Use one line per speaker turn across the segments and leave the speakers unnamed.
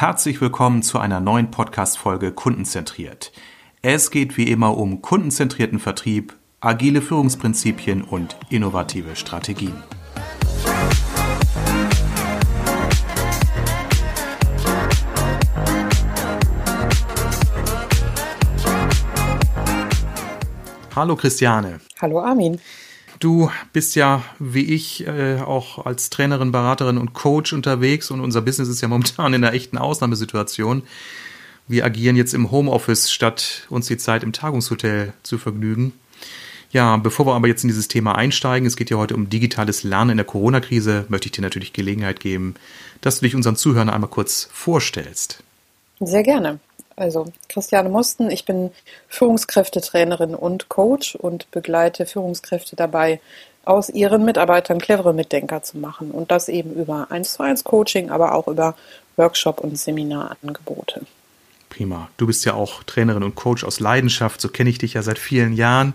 Herzlich willkommen zu einer neuen Podcast-Folge Kundenzentriert. Es geht wie immer um kundenzentrierten Vertrieb, agile Führungsprinzipien und innovative Strategien. Hallo Christiane.
Hallo Armin.
Du bist ja wie ich äh, auch als Trainerin, Beraterin und Coach unterwegs und unser Business ist ja momentan in einer echten Ausnahmesituation. Wir agieren jetzt im Homeoffice, statt uns die Zeit im Tagungshotel zu vergnügen. Ja, bevor wir aber jetzt in dieses Thema einsteigen, es geht ja heute um digitales Lernen in der Corona-Krise, möchte ich dir natürlich Gelegenheit geben, dass du dich unseren Zuhörern einmal kurz vorstellst.
Sehr gerne. Also Christiane Musten, ich bin Führungskräftetrainerin und Coach und begleite Führungskräfte dabei, aus ihren Mitarbeitern clevere Mitdenker zu machen. Und das eben über 1 zu 1 Coaching, aber auch über Workshop- und Seminarangebote.
Prima. Du bist ja auch Trainerin und Coach aus Leidenschaft, so kenne ich dich ja seit vielen Jahren.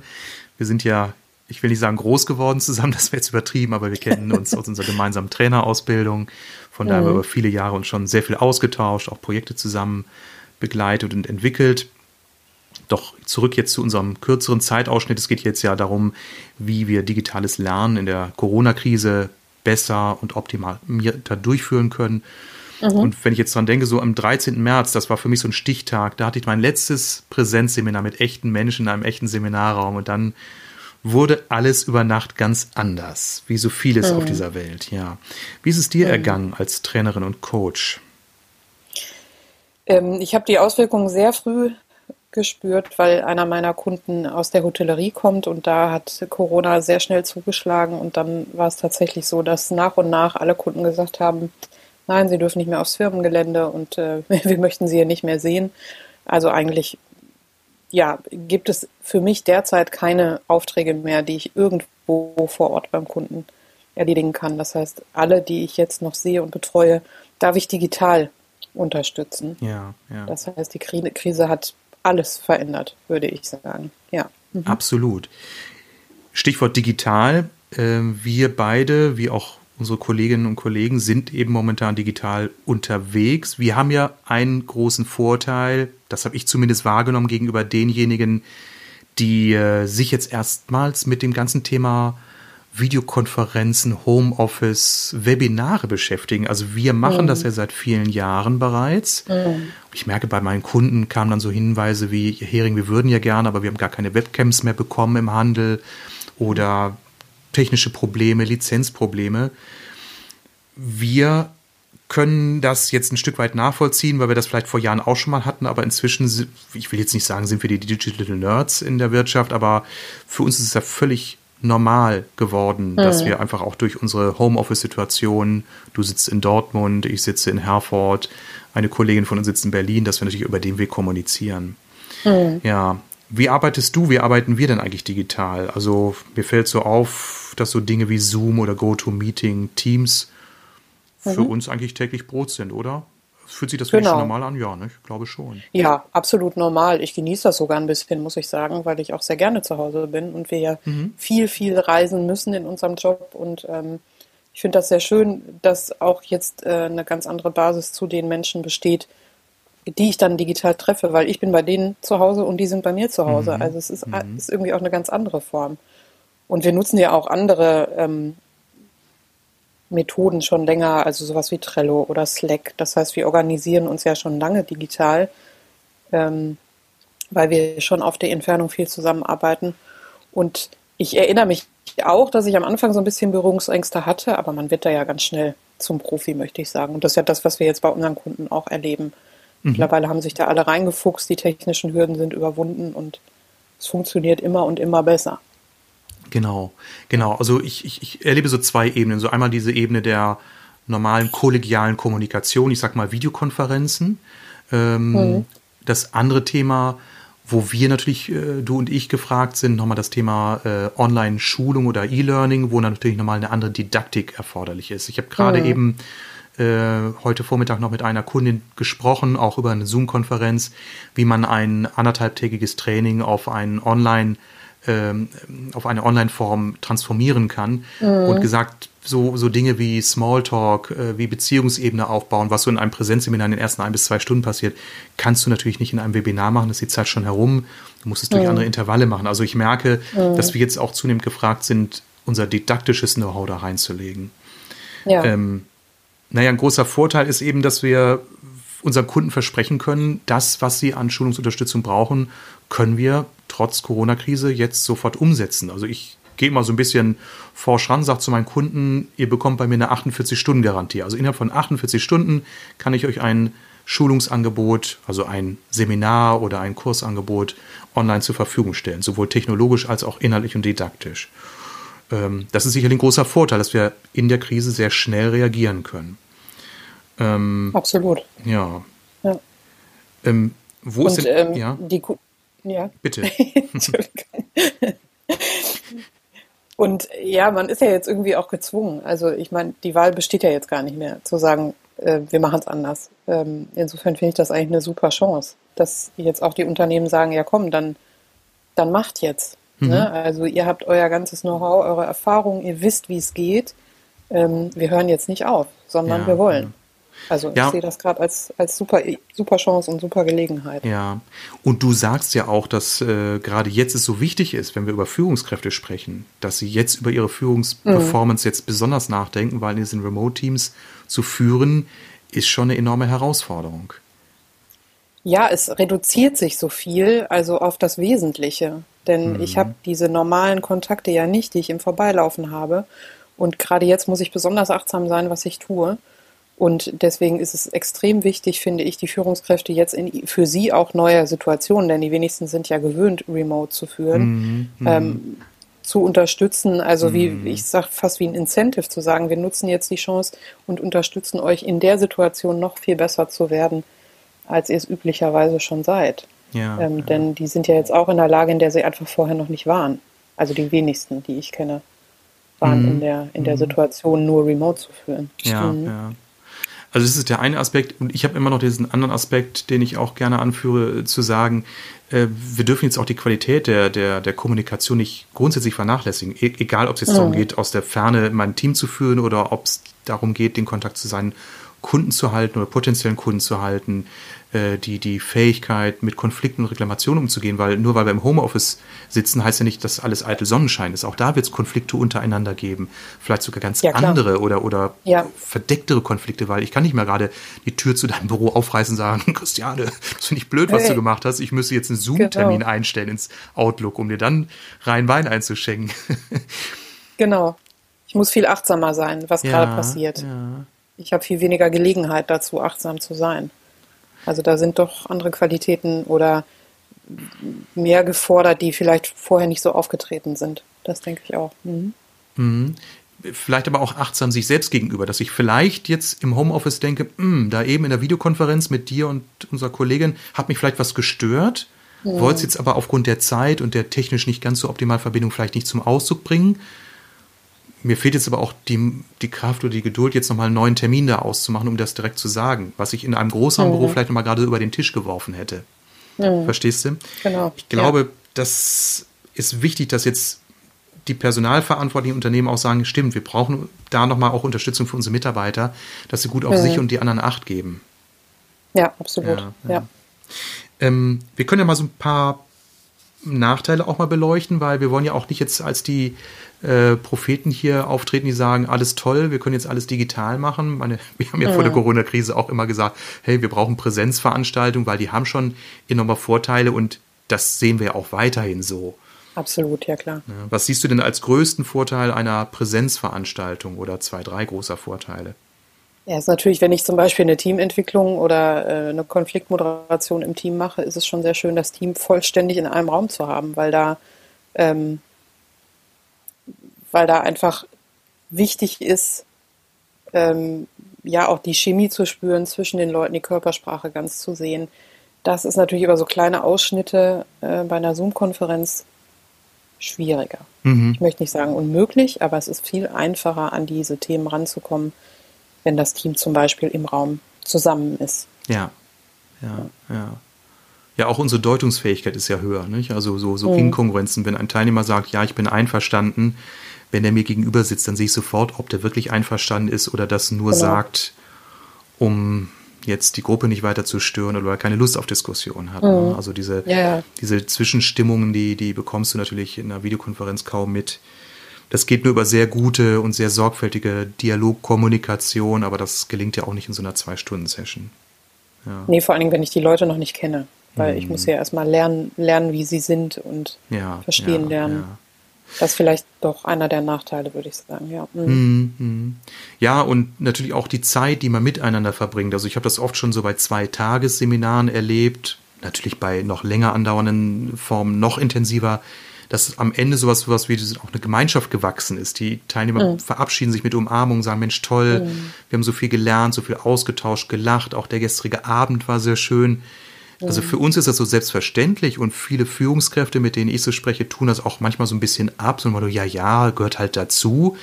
Wir sind ja, ich will nicht sagen groß geworden zusammen, das wäre jetzt übertrieben, aber wir kennen uns aus unserer gemeinsamen Trainerausbildung. Von daher mhm. haben wir über viele Jahre uns schon sehr viel ausgetauscht, auch Projekte zusammen begleitet und entwickelt. Doch zurück jetzt zu unserem kürzeren Zeitausschnitt. Es geht jetzt ja darum, wie wir digitales Lernen in der Corona-Krise besser und optimierter durchführen können. Mhm. Und wenn ich jetzt dran denke, so am 13. März, das war für mich so ein Stichtag, da hatte ich mein letztes Präsenzseminar mit echten Menschen in einem echten Seminarraum und dann wurde alles über Nacht ganz anders, wie so vieles mhm. auf dieser Welt, ja. Wie ist es dir mhm. ergangen als Trainerin und Coach?
Ähm, ich habe die Auswirkungen sehr früh gespürt, weil einer meiner Kunden aus der Hotellerie kommt und da hat Corona sehr schnell zugeschlagen und dann war es tatsächlich so, dass nach und nach alle Kunden gesagt haben, nein, sie dürfen nicht mehr aufs Firmengelände und äh, wir möchten sie hier nicht mehr sehen. Also eigentlich, ja, gibt es für mich derzeit keine Aufträge mehr, die ich irgendwo vor Ort beim Kunden erledigen kann. Das heißt, alle, die ich jetzt noch sehe und betreue, darf ich digital unterstützen.
Ja, ja.
Das heißt, die Krise hat alles verändert, würde ich sagen. Ja.
Mhm. Absolut. Stichwort digital. Ähm, wir beide, wie auch unsere Kolleginnen und Kollegen, sind eben momentan digital unterwegs. Wir haben ja einen großen Vorteil, das habe ich zumindest wahrgenommen gegenüber denjenigen, die äh, sich jetzt erstmals mit dem ganzen Thema Videokonferenzen, Homeoffice, Webinare beschäftigen. Also wir machen mhm. das ja seit vielen Jahren bereits. Mhm. Ich merke, bei meinen Kunden kamen dann so Hinweise wie, Hering, wir würden ja gerne, aber wir haben gar keine Webcams mehr bekommen im Handel oder technische Probleme, Lizenzprobleme. Wir können das jetzt ein Stück weit nachvollziehen, weil wir das vielleicht vor Jahren auch schon mal hatten, aber inzwischen, ich will jetzt nicht sagen, sind wir die Digital Nerds in der Wirtschaft, aber für uns ist es ja völlig normal geworden, mhm. dass wir einfach auch durch unsere Homeoffice-Situation, du sitzt in Dortmund, ich sitze in Herford, eine Kollegin von uns sitzt in Berlin, dass wir natürlich über den Weg kommunizieren. Mhm. Ja. Wie arbeitest du, wie arbeiten wir denn eigentlich digital? Also mir fällt so auf, dass so Dinge wie Zoom oder GoToMeeting, Teams für mhm. uns eigentlich täglich Brot sind, oder? Fühlt sich das für genau. dich schon normal an? Ja, ne? ich glaube schon.
Ja, absolut normal. Ich genieße das sogar ein bisschen, muss ich sagen, weil ich auch sehr gerne zu Hause bin und wir ja mhm. viel, viel reisen müssen in unserem Job. Und ähm, ich finde das sehr schön, dass auch jetzt äh, eine ganz andere Basis zu den Menschen besteht, die ich dann digital treffe, weil ich bin bei denen zu Hause und die sind bei mir zu Hause. Mhm. Also es ist, mhm. ist irgendwie auch eine ganz andere Form. Und wir nutzen ja auch andere ähm, Methoden schon länger, also sowas wie Trello oder Slack. Das heißt, wir organisieren uns ja schon lange digital, ähm, weil wir schon auf der Entfernung viel zusammenarbeiten. Und ich erinnere mich auch, dass ich am Anfang so ein bisschen Berührungsängste hatte, aber man wird da ja ganz schnell zum Profi, möchte ich sagen. Und das ist ja das, was wir jetzt bei unseren Kunden auch erleben. Mhm. Mittlerweile haben sich da alle reingefuchst, die technischen Hürden sind überwunden und es funktioniert immer und immer besser.
Genau, genau. Also ich, ich, ich erlebe so zwei Ebenen. So einmal diese Ebene der normalen kollegialen Kommunikation, ich sag mal Videokonferenzen. Ähm, mhm. Das andere Thema, wo wir natürlich, äh, du und ich gefragt sind, nochmal das Thema äh, Online-Schulung oder E-Learning, wo natürlich nochmal eine andere Didaktik erforderlich ist. Ich habe gerade mhm. eben äh, heute Vormittag noch mit einer Kundin gesprochen, auch über eine Zoom-Konferenz, wie man ein anderthalbtägiges Training auf einen Online- ähm, auf eine Online-Form transformieren kann mhm. und gesagt, so, so Dinge wie Smalltalk, äh, wie Beziehungsebene aufbauen, was so in einem Präsenzseminar in den ersten ein bis zwei Stunden passiert, kannst du natürlich nicht in einem Webinar machen, das ist die Zeit schon herum. Du musst es durch mhm. andere Intervalle machen. Also ich merke, mhm. dass wir jetzt auch zunehmend gefragt sind, unser didaktisches Know-how da reinzulegen. Ja. Ähm, naja, ein großer Vorteil ist eben, dass wir unseren Kunden versprechen können, das, was sie an Schulungsunterstützung brauchen, können wir trotz Corona-Krise jetzt sofort umsetzen. Also ich gehe mal so ein bisschen forsch ran, sage zu meinen Kunden, ihr bekommt bei mir eine 48-Stunden-Garantie. Also innerhalb von 48 Stunden kann ich euch ein Schulungsangebot, also ein Seminar oder ein Kursangebot online zur Verfügung stellen, sowohl technologisch als auch inhaltlich und didaktisch. Ähm, das ist sicherlich ein großer Vorteil, dass wir in der Krise sehr schnell reagieren können.
Ähm, Absolut.
Ja. ja. Ähm, wo und, ist denn,
ähm, ja? Die, ja.
Bitte.
und ja, man ist ja jetzt irgendwie auch gezwungen. Also ich meine, die Wahl besteht ja jetzt gar nicht mehr, zu sagen, äh, wir machen es anders. Ähm, insofern finde ich das eigentlich eine super Chance, dass jetzt auch die Unternehmen sagen, ja komm, dann, dann macht jetzt. Mhm. Ne? Also ihr habt euer ganzes Know-how, eure Erfahrung, ihr wisst, wie es geht. Ähm, wir hören jetzt nicht auf, sondern ja, wir wollen. Also ja. ich sehe das gerade als, als super, super Chance und super Gelegenheit.
Ja, und du sagst ja auch, dass äh, gerade jetzt es so wichtig ist, wenn wir über Führungskräfte sprechen, dass sie jetzt über ihre Führungsperformance mhm. jetzt besonders nachdenken, weil in diesen Remote-Teams zu führen, ist schon eine enorme Herausforderung.
Ja, es reduziert sich so viel, also auf das Wesentliche. Denn mhm. ich habe diese normalen Kontakte ja nicht, die ich im Vorbeilaufen habe. Und gerade jetzt muss ich besonders achtsam sein, was ich tue. Und deswegen ist es extrem wichtig, finde ich, die Führungskräfte jetzt in, für sie auch neue Situationen, denn die wenigsten sind ja gewöhnt, remote zu führen, mhm. ähm, zu unterstützen. Also wie mhm. ich sage, fast wie ein Incentive zu sagen, wir nutzen jetzt die Chance und unterstützen euch in der Situation noch viel besser zu werden, als ihr es üblicherweise schon seid. Ja, ähm, ja. Denn die sind ja jetzt auch in der Lage, in der sie einfach vorher noch nicht waren. Also die wenigsten, die ich kenne, waren mhm. in der, in der mhm. Situation, nur remote zu führen.
Ja, ja. Also das ist der eine Aspekt und ich habe immer noch diesen anderen Aspekt, den ich auch gerne anführe, zu sagen, äh, wir dürfen jetzt auch die Qualität der, der, der Kommunikation nicht grundsätzlich vernachlässigen. E egal, ob es jetzt darum geht, aus der Ferne mein Team zu führen oder ob es darum geht, den Kontakt zu seinen Kunden zu halten oder potenziellen Kunden zu halten, äh, die, die Fähigkeit, mit Konflikten und Reklamationen umzugehen, weil nur weil wir im Homeoffice sitzen, heißt ja nicht, dass alles eitel Sonnenschein ist. Auch da wird es Konflikte untereinander geben. Vielleicht sogar ganz ja, andere oder, oder ja. verdecktere Konflikte, weil ich kann nicht mehr gerade die Tür zu deinem Büro aufreißen und sagen, Christiane, das finde ich blöd, was hey. du gemacht hast. Ich müsste jetzt einen Zoom-Termin genau. einstellen ins Outlook, um dir dann rein Wein einzuschenken.
genau. Ich muss viel achtsamer sein, was ja, gerade passiert. Ja ich habe viel weniger Gelegenheit dazu, achtsam zu sein. Also da sind doch andere Qualitäten oder mehr gefordert, die vielleicht vorher nicht so aufgetreten sind. Das denke ich auch. Mhm.
Mhm. Vielleicht aber auch achtsam sich selbst gegenüber, dass ich vielleicht jetzt im Homeoffice denke, hm, da eben in der Videokonferenz mit dir und unserer Kollegin hat mich vielleicht was gestört, mhm. wollte es jetzt aber aufgrund der Zeit und der technisch nicht ganz so optimalen Verbindung vielleicht nicht zum Ausdruck bringen mir fehlt jetzt aber auch die, die Kraft oder die Geduld, jetzt nochmal einen neuen Termin da auszumachen, um das direkt zu sagen, was ich in einem größeren mhm. Büro vielleicht nochmal gerade über den Tisch geworfen hätte. Mhm. Verstehst du? Genau. Ich glaube, ja. das ist wichtig, dass jetzt die personalverantwortlichen Unternehmen auch sagen, stimmt, wir brauchen da nochmal auch Unterstützung für unsere Mitarbeiter, dass sie gut auf mhm. sich und die anderen Acht geben.
Ja, absolut. Ja, ja. ja.
Ähm, wir können ja mal so ein paar Nachteile auch mal beleuchten, weil wir wollen ja auch nicht jetzt als die äh, Propheten hier auftreten, die sagen, alles toll, wir können jetzt alles digital machen. Meine, wir haben ja, ja. vor der Corona-Krise auch immer gesagt, hey, wir brauchen Präsenzveranstaltungen, weil die haben schon enorme Vorteile und das sehen wir auch weiterhin so.
Absolut, ja klar.
Was siehst du denn als größten Vorteil einer Präsenzveranstaltung oder zwei, drei großer Vorteile?
Ja, ist natürlich, wenn ich zum Beispiel eine Teamentwicklung oder äh, eine Konfliktmoderation im Team mache, ist es schon sehr schön, das Team vollständig in einem Raum zu haben, weil da ähm, weil da einfach wichtig ist, ähm, ja auch die Chemie zu spüren zwischen den Leuten, die Körpersprache ganz zu sehen. Das ist natürlich über so kleine Ausschnitte äh, bei einer Zoom-Konferenz schwieriger. Mhm. Ich möchte nicht sagen unmöglich, aber es ist viel einfacher, an diese Themen ranzukommen, wenn das Team zum Beispiel im Raum zusammen ist.
Ja, ja, ja. Ja, auch unsere Deutungsfähigkeit ist ja höher. Nicht? Also so, so mhm. Inkongruenzen, wenn ein Teilnehmer sagt, ja, ich bin einverstanden, wenn er mir gegenüber sitzt, dann sehe ich sofort, ob der wirklich einverstanden ist oder das nur genau. sagt, um jetzt die Gruppe nicht weiter zu stören oder keine Lust auf Diskussion hat. Ne? Mhm. Also diese, ja, ja. diese Zwischenstimmungen, die, die bekommst du natürlich in einer Videokonferenz kaum mit. Das geht nur über sehr gute und sehr sorgfältige Dialogkommunikation, aber das gelingt ja auch nicht in so einer Zwei-Stunden-Session.
Ja. Nee, vor allen Dingen, wenn ich die Leute noch nicht kenne. Weil mhm. ich muss ja erstmal lernen, lernen, wie sie sind und ja, verstehen ja, lernen. Das ist vielleicht doch einer der Nachteile, würde ich sagen, ja. Mhm.
Mhm. Ja, und natürlich auch die Zeit, die man miteinander verbringt. Also ich habe das oft schon so bei zwei Tagesseminaren erlebt, natürlich bei noch länger andauernden Formen noch intensiver, dass am Ende sowas, sowas wie auch eine Gemeinschaft gewachsen ist. Die Teilnehmer mhm. verabschieden sich mit Umarmung, sagen, Mensch, toll, mhm. wir haben so viel gelernt, so viel ausgetauscht, gelacht, auch der gestrige Abend war sehr schön. Also für uns ist das so selbstverständlich und viele Führungskräfte, mit denen ich so spreche, tun das auch manchmal so ein bisschen ab, so ein ja, ja, gehört halt dazu.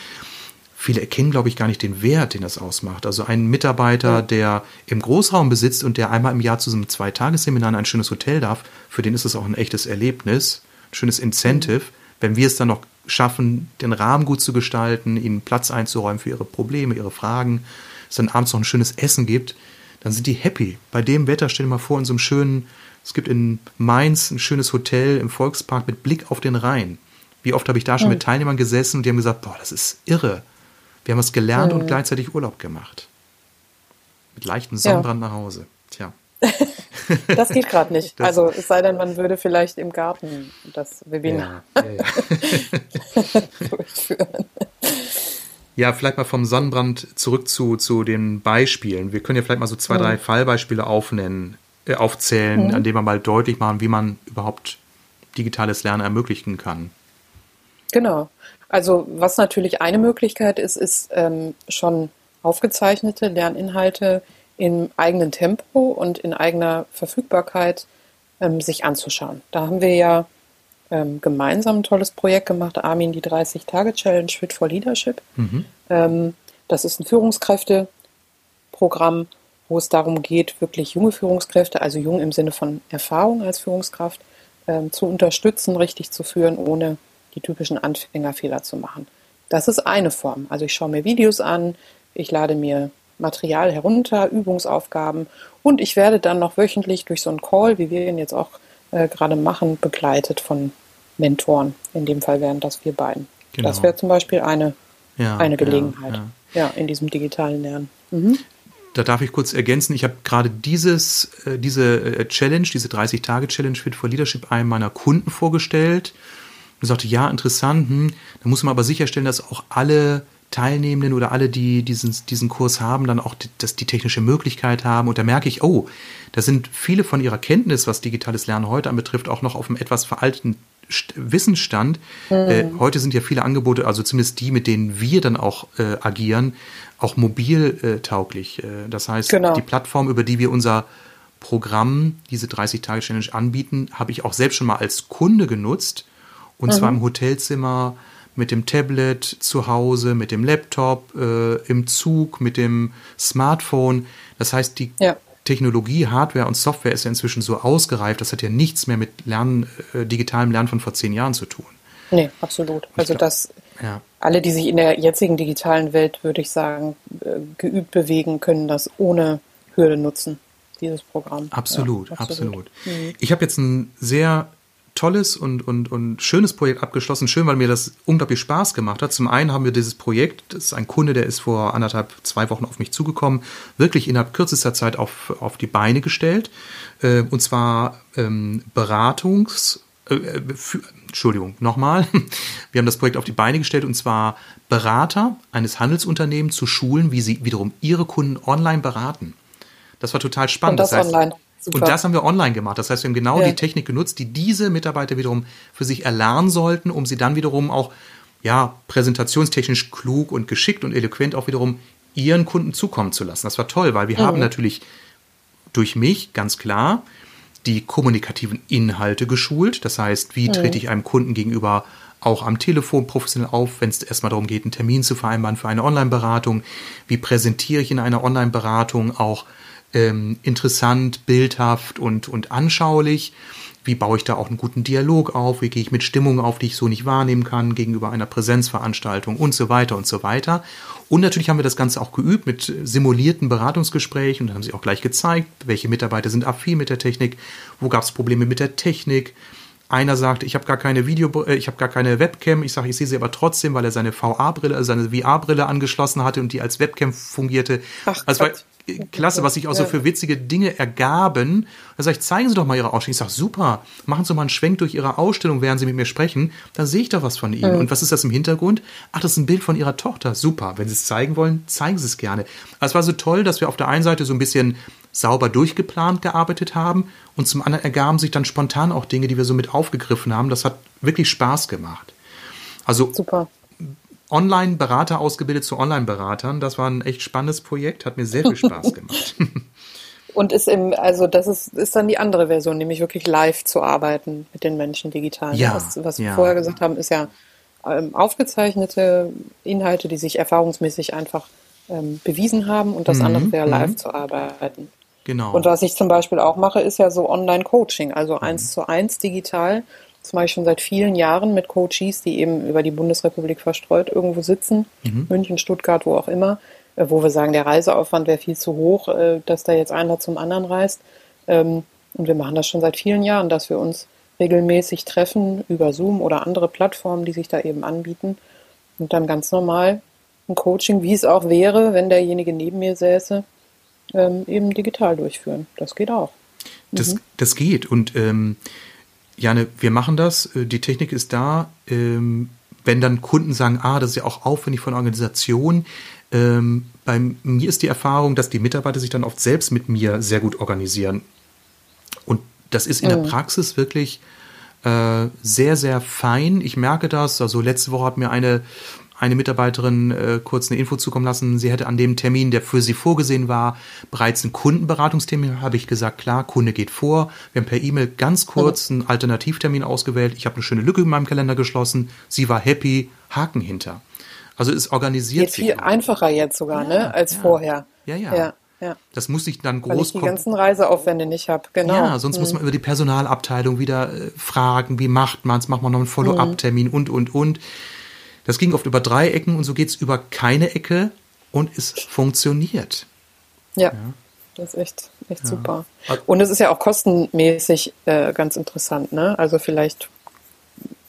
Viele erkennen, glaube ich, gar nicht den Wert, den das ausmacht. Also ein Mitarbeiter, der im Großraum besitzt und der einmal im Jahr zu so einem Zweitagesseminar in ein schönes Hotel darf, für den ist es auch ein echtes Erlebnis, schönes Incentive. Wenn wir es dann noch schaffen, den Rahmen gut zu gestalten, ihnen Platz einzuräumen für ihre Probleme, ihre Fragen, es dann abends noch ein schönes Essen gibt, dann sind die happy. Bei dem Wetter, stell dir mal vor, in so einem schönen, es gibt in Mainz ein schönes Hotel im Volkspark mit Blick auf den Rhein. Wie oft habe ich da schon mhm. mit Teilnehmern gesessen und die haben gesagt, boah, das ist irre. Wir haben was gelernt mhm. und gleichzeitig Urlaub gemacht. Mit leichtem Sonnenbrand ja. nach Hause. Tja.
das geht gerade nicht. Das also es sei denn, man würde vielleicht im Garten das Webinar ja, ja,
durchführen. Ja, vielleicht mal vom Sonnenbrand zurück zu, zu den Beispielen. Wir können ja vielleicht mal so zwei, mhm. drei Fallbeispiele aufnennen, äh, aufzählen, mhm. an denen wir mal deutlich machen, wie man überhaupt digitales Lernen ermöglichen kann.
Genau. Also was natürlich eine Möglichkeit ist, ist ähm, schon aufgezeichnete Lerninhalte im eigenen Tempo und in eigener Verfügbarkeit ähm, sich anzuschauen. Da haben wir ja ähm, gemeinsam ein tolles Projekt gemacht, Armin, die 30-Tage-Challenge Fit for Leadership. Mhm. Ähm, das ist ein Führungskräfteprogramm, wo es darum geht, wirklich junge Führungskräfte, also jung im Sinne von Erfahrung als Führungskraft, ähm, zu unterstützen, richtig zu führen, ohne die typischen Anfängerfehler zu machen. Das ist eine Form. Also ich schaue mir Videos an, ich lade mir Material herunter, Übungsaufgaben und ich werde dann noch wöchentlich durch so einen Call, wie wir ihn jetzt auch äh, gerade machen, begleitet von Mentoren. In dem Fall wären das wir beiden. Genau. Das wäre zum Beispiel eine, ja, eine Gelegenheit. Ja, ja. ja, in diesem digitalen Lernen. Mhm.
Da darf ich kurz ergänzen, ich habe gerade dieses, äh, diese äh, Challenge, diese 30-Tage-Challenge Fit for Leadership einem meiner Kunden vorgestellt und sagte, ja, interessant, hm, da muss man aber sicherstellen, dass auch alle Teilnehmenden oder alle, die diesen, diesen Kurs haben, dann auch die, dass die technische Möglichkeit haben. Und da merke ich, oh, da sind viele von ihrer Kenntnis, was digitales Lernen heute anbetrifft, auch noch auf einem etwas veralteten Wissensstand. Mhm. Äh, heute sind ja viele Angebote, also zumindest die, mit denen wir dann auch äh, agieren, auch mobil äh, tauglich. Äh, das heißt, genau. die Plattform, über die wir unser Programm, diese 30-Tage-Challenge anbieten, habe ich auch selbst schon mal als Kunde genutzt. Und mhm. zwar im Hotelzimmer, mit dem Tablet zu Hause, mit dem Laptop, äh, im Zug, mit dem Smartphone. Das heißt, die ja. Technologie, Hardware und Software ist ja inzwischen so ausgereift, das hat ja nichts mehr mit Lernen, äh, digitalem Lernen von vor zehn Jahren zu tun.
Nee, absolut. Also das ja. alle, die sich in der jetzigen digitalen Welt, würde ich sagen, äh, geübt bewegen, können das ohne Hürde nutzen, dieses Programm.
Absolut, ja, absolut. absolut. Mhm. Ich habe jetzt ein sehr tolles und, und, und schönes Projekt abgeschlossen. Schön, weil mir das unglaublich Spaß gemacht hat. Zum einen haben wir dieses Projekt, das ist ein Kunde, der ist vor anderthalb, zwei Wochen auf mich zugekommen, wirklich innerhalb kürzester Zeit auf, auf die Beine gestellt. Äh, und zwar ähm, Beratungs, äh, äh für, Entschuldigung, nochmal. Wir haben das Projekt auf die Beine gestellt und zwar Berater eines Handelsunternehmens zu schulen, wie sie wiederum ihre Kunden online beraten. Das war total spannend. Und
das, das heißt, online.
Super. Und das haben wir online gemacht. Das heißt, wir haben genau ja. die Technik genutzt, die diese Mitarbeiter wiederum für sich erlernen sollten, um sie dann wiederum auch ja, präsentationstechnisch klug und geschickt und eloquent auch wiederum ihren Kunden zukommen zu lassen. Das war toll, weil wir mhm. haben natürlich durch mich ganz klar die kommunikativen Inhalte geschult. Das heißt, wie mhm. trete ich einem Kunden gegenüber auch am Telefon professionell auf, wenn es erstmal darum geht, einen Termin zu vereinbaren für eine Online-Beratung? Wie präsentiere ich in einer Online-Beratung auch ähm, interessant, bildhaft und, und anschaulich? Wie baue ich da auch einen guten Dialog auf? Wie gehe ich mit Stimmungen auf, die ich so nicht wahrnehmen kann, gegenüber einer Präsenzveranstaltung und so weiter und so weiter. Und natürlich haben wir das Ganze auch geübt mit simulierten Beratungsgesprächen und dann haben sie auch gleich gezeigt, welche Mitarbeiter sind affin mit der Technik, wo gab es Probleme mit der Technik, einer sagt, ich habe gar keine Video, äh, ich habe gar keine Webcam. Ich sage, ich sehe sie aber trotzdem, weil er seine VA-Brille, also seine VR-Brille angeschlossen hatte und die als Webcam fungierte. Ach, also war klasse, was sich auch so für witzige Dinge ergaben. Da sage ich, zeigen Sie doch mal Ihre Ausstellung. Ich sage, super, machen Sie mal einen Schwenk durch Ihre Ausstellung, während Sie mit mir sprechen. Dann sehe ich doch was von Ihnen. Mhm. Und was ist das im Hintergrund? Ach, das ist ein Bild von Ihrer Tochter. Super. Wenn Sie es zeigen wollen, zeigen Sie es gerne. Also es war so toll, dass wir auf der einen Seite so ein bisschen sauber durchgeplant gearbeitet haben und zum anderen ergaben sich dann spontan auch Dinge, die wir so mit aufgegriffen haben. Das hat wirklich Spaß gemacht. Also Super. Online-Berater ausgebildet zu Online-Beratern, das war ein echt spannendes Projekt, hat mir sehr viel Spaß gemacht.
Und ist im, also das ist, ist dann die andere Version, nämlich wirklich live zu arbeiten mit den Menschen digital.
Ja,
was, was
ja.
wir vorher gesagt haben, ist ja ähm, aufgezeichnete Inhalte, die sich erfahrungsmäßig einfach ähm, bewiesen haben und das mhm, andere wäre live mhm. zu arbeiten.
Genau.
Und was ich zum Beispiel auch mache, ist ja so Online-Coaching, also mhm. eins zu eins digital. Das mache ich schon seit vielen Jahren mit Coaches, die eben über die Bundesrepublik verstreut irgendwo sitzen, mhm. München, Stuttgart, wo auch immer, äh, wo wir sagen, der Reiseaufwand wäre viel zu hoch, äh, dass da jetzt einer zum anderen reist. Ähm, und wir machen das schon seit vielen Jahren, dass wir uns regelmäßig treffen über Zoom oder andere Plattformen, die sich da eben anbieten und dann ganz normal ein Coaching, wie es auch wäre, wenn derjenige neben mir säße, ähm, eben digital durchführen. Das geht auch.
Das, mhm. das geht. Und ähm, Jane, wir machen das. Äh, die Technik ist da. Ähm, wenn dann Kunden sagen, ah, das ist ja auch aufwendig von Organisation. Ähm, bei mir ist die Erfahrung, dass die Mitarbeiter sich dann oft selbst mit mir sehr gut organisieren. Und das ist in mhm. der Praxis wirklich äh, sehr, sehr fein. Ich merke das. Also letzte Woche hat mir eine eine Mitarbeiterin äh, kurz eine Info zukommen lassen. Sie hätte an dem Termin, der für sie vorgesehen war, bereits einen Kundenberatungstermin. Habe ich gesagt, klar, Kunde geht vor. Wir haben per E-Mail ganz kurz einen Alternativtermin ausgewählt. Ich habe eine schöne Lücke in meinem Kalender geschlossen. Sie war happy, Haken hinter. Also es organisiert
geht sich. Viel einfacher jetzt sogar, ne, ja, ne, als
ja.
vorher.
Ja, ja. ja. Ja. Das muss ich dann groß Weil ich
die ganzen Reiseaufwände nicht habe, genau.
Ja, sonst hm. muss man über die Personalabteilung wieder äh, fragen, wie macht man es, macht man noch einen Follow-up-Termin hm. und, und, und. Das ging oft über drei Ecken und so geht es über keine Ecke und es funktioniert.
Ja, ja. das ist echt, echt ja. super. Und es ist ja auch kostenmäßig äh, ganz interessant, ne? Also vielleicht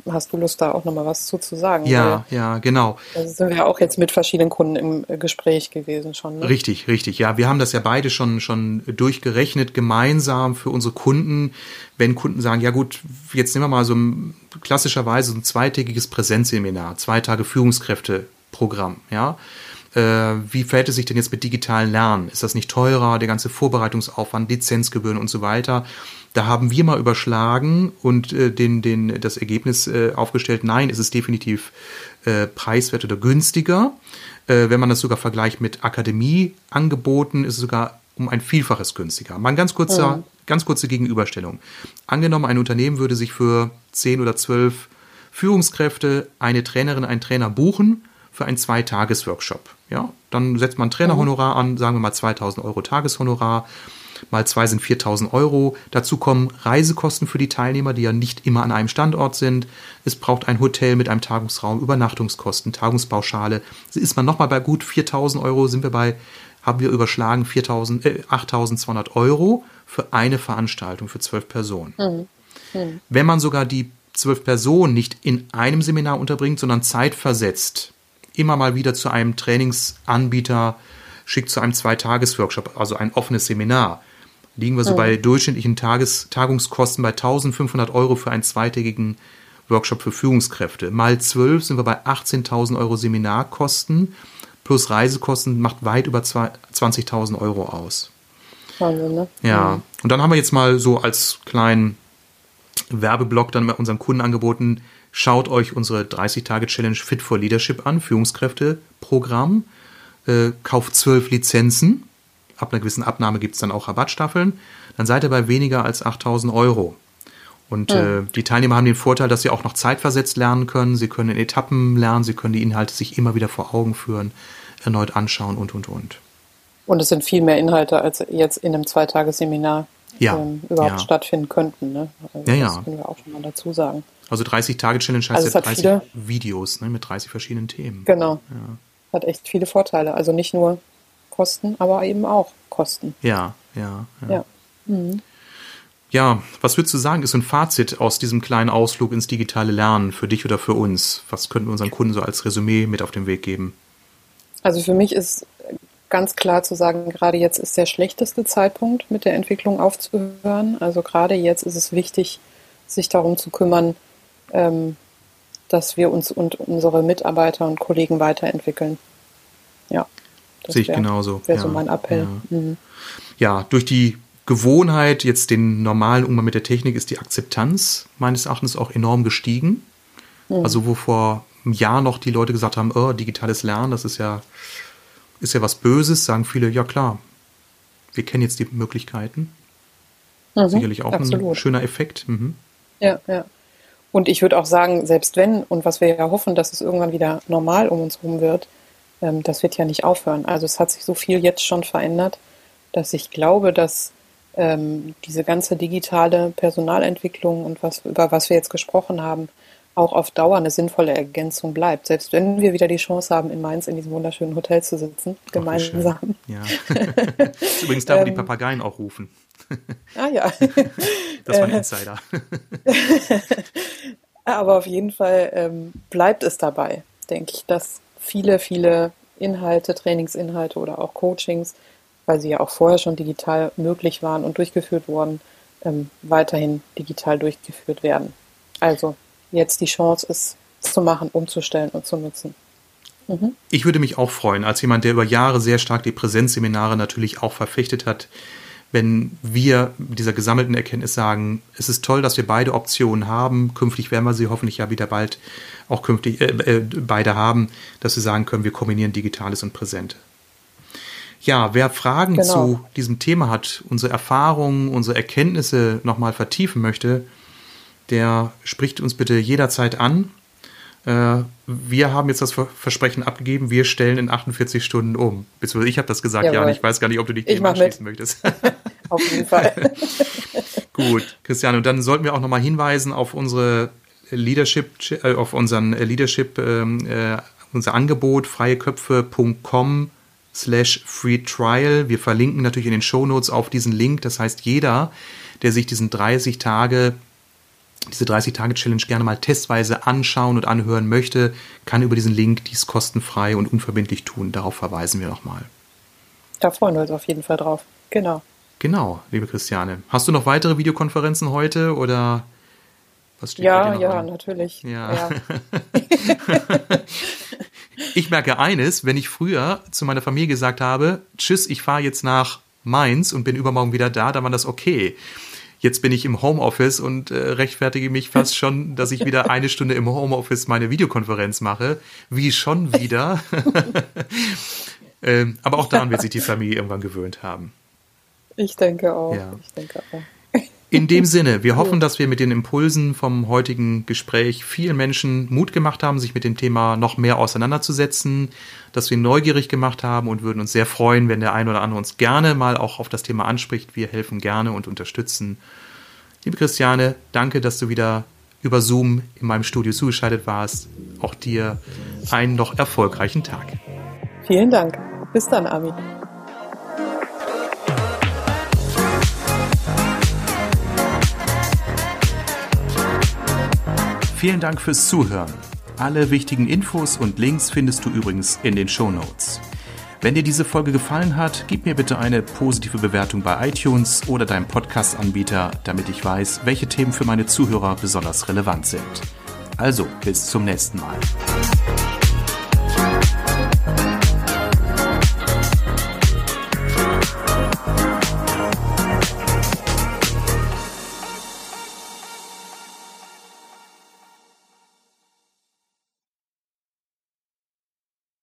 hast du Lust, da auch nochmal was zu, zu sagen?
Ja, ja, genau.
Da sind wir ja auch jetzt mit verschiedenen Kunden im äh, Gespräch gewesen schon. Ne?
Richtig, richtig. Ja, wir haben das ja beide schon, schon durchgerechnet, gemeinsam für unsere Kunden. Wenn Kunden sagen, ja gut, jetzt nehmen wir mal so ein, klassischerweise so ein zweitägiges Präsenzseminar, zwei Tage Führungskräfteprogramm, ja. Äh, wie verhält es sich denn jetzt mit digitalen Lernen? Ist das nicht teurer, der ganze Vorbereitungsaufwand, Lizenzgebühren und so weiter? Da haben wir mal überschlagen und äh, den, den, das Ergebnis äh, aufgestellt, nein, es ist definitiv äh, preiswert oder günstiger. Äh, wenn man das sogar vergleicht mit Akademieangeboten, ist es sogar um ein Vielfaches günstiger. Mal ein ganz kurzer, mhm. ganz kurze Gegenüberstellung. Angenommen, ein Unternehmen würde sich für zehn oder zwölf Führungskräfte eine Trainerin, einen Trainer buchen für einen Zweitages-Workshop. Ja, dann setzt man Trainerhonorar an, sagen wir mal 2000 Euro Tageshonorar mal zwei sind 4000 Euro. Dazu kommen Reisekosten für die Teilnehmer, die ja nicht immer an einem Standort sind. Es braucht ein Hotel mit einem Tagungsraum, Übernachtungskosten, Tagungspauschale. Ist man nochmal bei gut 4000 Euro, sind wir bei, haben wir überschlagen 4000, äh, 8200 Euro für eine Veranstaltung für zwölf Personen. Mhm. Mhm. Wenn man sogar die zwölf Personen nicht in einem Seminar unterbringt, sondern zeitversetzt, immer mal wieder zu einem Trainingsanbieter schickt zu einem Zweitages-Workshop, also ein offenes Seminar, liegen wir so mhm. bei durchschnittlichen Tages Tagungskosten bei 1500 Euro für einen zweitägigen Workshop für Führungskräfte. Mal 12 sind wir bei 18.000 Euro Seminarkosten plus Reisekosten macht weit über 20.000 Euro aus.
Wahnsinn, ne?
Ja, und dann haben wir jetzt mal so als kleinen Werbeblock dann bei unseren Kunden angeboten, schaut euch unsere 30-Tage-Challenge Fit for Leadership an, Führungskräfte-Programm, äh, kauft zwölf Lizenzen ab einer gewissen Abnahme gibt es dann auch Rabattstaffeln, dann seid ihr bei weniger als 8000 Euro. Und mhm. äh, die Teilnehmer haben den Vorteil, dass sie auch noch zeitversetzt lernen können. Sie können in Etappen lernen, sie können die Inhalte sich immer wieder vor Augen führen, erneut anschauen und, und, und.
Und es sind viel mehr Inhalte, als jetzt in einem Zweitagesseminar
ja,
überhaupt
ja.
stattfinden könnten. Ne? Also
Ja, ja.
Das können wir auch schon mal dazu sagen.
Also 30-Tage-Challenge heißt
Also
ja
hat
30
viele-
Videos ne, mit 30 verschiedenen Themen.
Genau. Hat echt viele Vorteile. Also nicht nur Kosten, aber eben auch Kosten.
Ja, ja, ja.
Ja.
Ja, was würdest du sagen, ist so ein Fazit aus diesem kleinen Ausflug ins digitale Lernen für dich oder für uns? Was könnten wir unseren Kunden so als Resümee mit auf den Weg geben?
Also für mich ist ganz klar zu sagen, gerade jetzt ist der schlechteste Zeitpunkt, mit der Entwicklung aufzuhören. Also gerade jetzt ist es wichtig, sich darum zu kümmern, ähm, dass wir uns und unsere Mitarbeiter und Kollegen weiterentwickeln. Ja. das
Sehe ich
wär-
genauso,
Wäre
ja,
so mein Appell.
ja.
Mhm.
Ja, durch die Gewohnheit, jetzt den normalen Umgang mit der Technik, ist die Akzeptanz meines Erachtens auch enorm gestiegen. Also wo vor einem Jahr noch die Leute gesagt haben, oh, digitales Lernen, das ist ja, ist ja was Böses, sagen viele, ja klar, wir kennen jetzt die Möglichkeiten.
Mhm,
Sicherlich auch ein
absolut.
schöner Effekt. Mhm.
Ja, ja. Und ich würde auch sagen, selbst wenn, und was wir ja hoffen, dass es irgendwann wieder normal um uns herum wird, ähm, das wird ja nicht aufhören. Also es hat sich so viel jetzt schon verändert, dass ich glaube, dass ähm, diese ganze digitale Personalentwicklung und was, über was wir jetzt gesprochen haben, auch auf Dauer eine sinnvolle Ergänzung bleibt. Selbst wenn wir wieder die Chance haben, in Mainz in diesem wunderschönen Hotel zu sitzen,
Ach,
gemeinsam.
Ja. Das ist übrigens da, wo die
Ähm,
Papageien auch rufen.
Ah ja.
Das war ein Insider.
Aber auf jeden Fall ähm, bleibt es dabei, denke ich, dass viele, viele Inhalte, Trainingsinhalte oder auch Coachings, weil sie ja auch vorher schon digital möglich waren und durchgeführt wurden, ähm, weiterhin digital durchgeführt werden. Also jetzt die Chance ist, es zu machen, umzustellen und zu nutzen.
Ich würde mich auch freuen, als jemand, der über Jahre sehr stark die Präsenzseminare natürlich auch verfechtet hat, wenn wir mit dieser gesammelten Erkenntnis sagen, es ist toll, dass wir beide Optionen haben. Künftig werden wir sie hoffentlich ja wieder bald auch künftig äh, äh, beide haben, dass wir sagen können, wir kombinieren Digitales und Präsent. Ja, wer Fragen
Genau.
zu diesem Thema hat, unsere Erfahrungen, unsere Erkenntnisse nochmal vertiefen möchte, der spricht uns bitte jederzeit an. Äh, wir haben jetzt das Ver- Versprechen abgegeben, wir stellen in 48 Stunden um. Beziehungsweise ich habe das gesagt,
Jawohl.
ja, und ich weiß gar nicht, ob du dich
Ich
dem
mach mit.
anschließen möchtest.
Auf jeden Fall.
Gut, Christian, und dann sollten wir auch nochmal hinweisen auf unsere Leadership, äh, auf unseren Leadership, ähm, äh, unser Angebot freieköpfe.com slash free trial. Wir verlinken natürlich in den Shownotes auf diesen Link. Das heißt, jeder, der sich diesen 30 Tage diese 30-Tage-Challenge gerne mal testweise anschauen und anhören möchte, kann über diesen Link dies kostenfrei und unverbindlich tun. Darauf verweisen wir nochmal.
Da freuen wir uns auf jeden Fall drauf. Genau.
Genau, liebe Christiane. Hast du noch weitere Videokonferenzen heute oder was steht bei
Ja,
dir noch
ja,
an?
natürlich.
Ja. Ich merke eines, wenn ich früher zu meiner Familie gesagt habe, tschüss, ich fahre jetzt nach Mainz und bin übermorgen wieder da, dann war das okay. Jetzt bin ich im Homeoffice und äh, rechtfertige mich fast schon, dass ich wieder eine Stunde im Homeoffice meine Videokonferenz mache. Wie schon wieder. ähm, aber auch daran wird sich die Familie irgendwann gewöhnt haben.
Ich denke auch.
Ja.
Ich denke auch.
In dem Sinne, wir hoffen, dass wir mit den Impulsen vom heutigen Gespräch vielen Menschen Mut gemacht haben, sich mit dem Thema noch mehr auseinanderzusetzen, dass wir neugierig gemacht haben und würden uns sehr freuen, wenn der ein oder andere uns gerne mal auch auf das Thema anspricht. Wir helfen gerne und unterstützen. Liebe Christiane, danke, dass du wieder über Zoom in meinem Studio zugeschaltet warst. Auch dir einen noch erfolgreichen Tag.
Vielen Dank. Bis dann, Ami.
Vielen Dank fürs Zuhören. Alle wichtigen Infos und Links findest du übrigens in den Show Notes. Wenn dir diese Folge gefallen hat, gib mir bitte eine positive Bewertung bei iTunes oder deinem Podcast-Anbieter, damit ich weiß, welche Themen für meine Zuhörer besonders relevant sind. Also, bis zum nächsten Mal.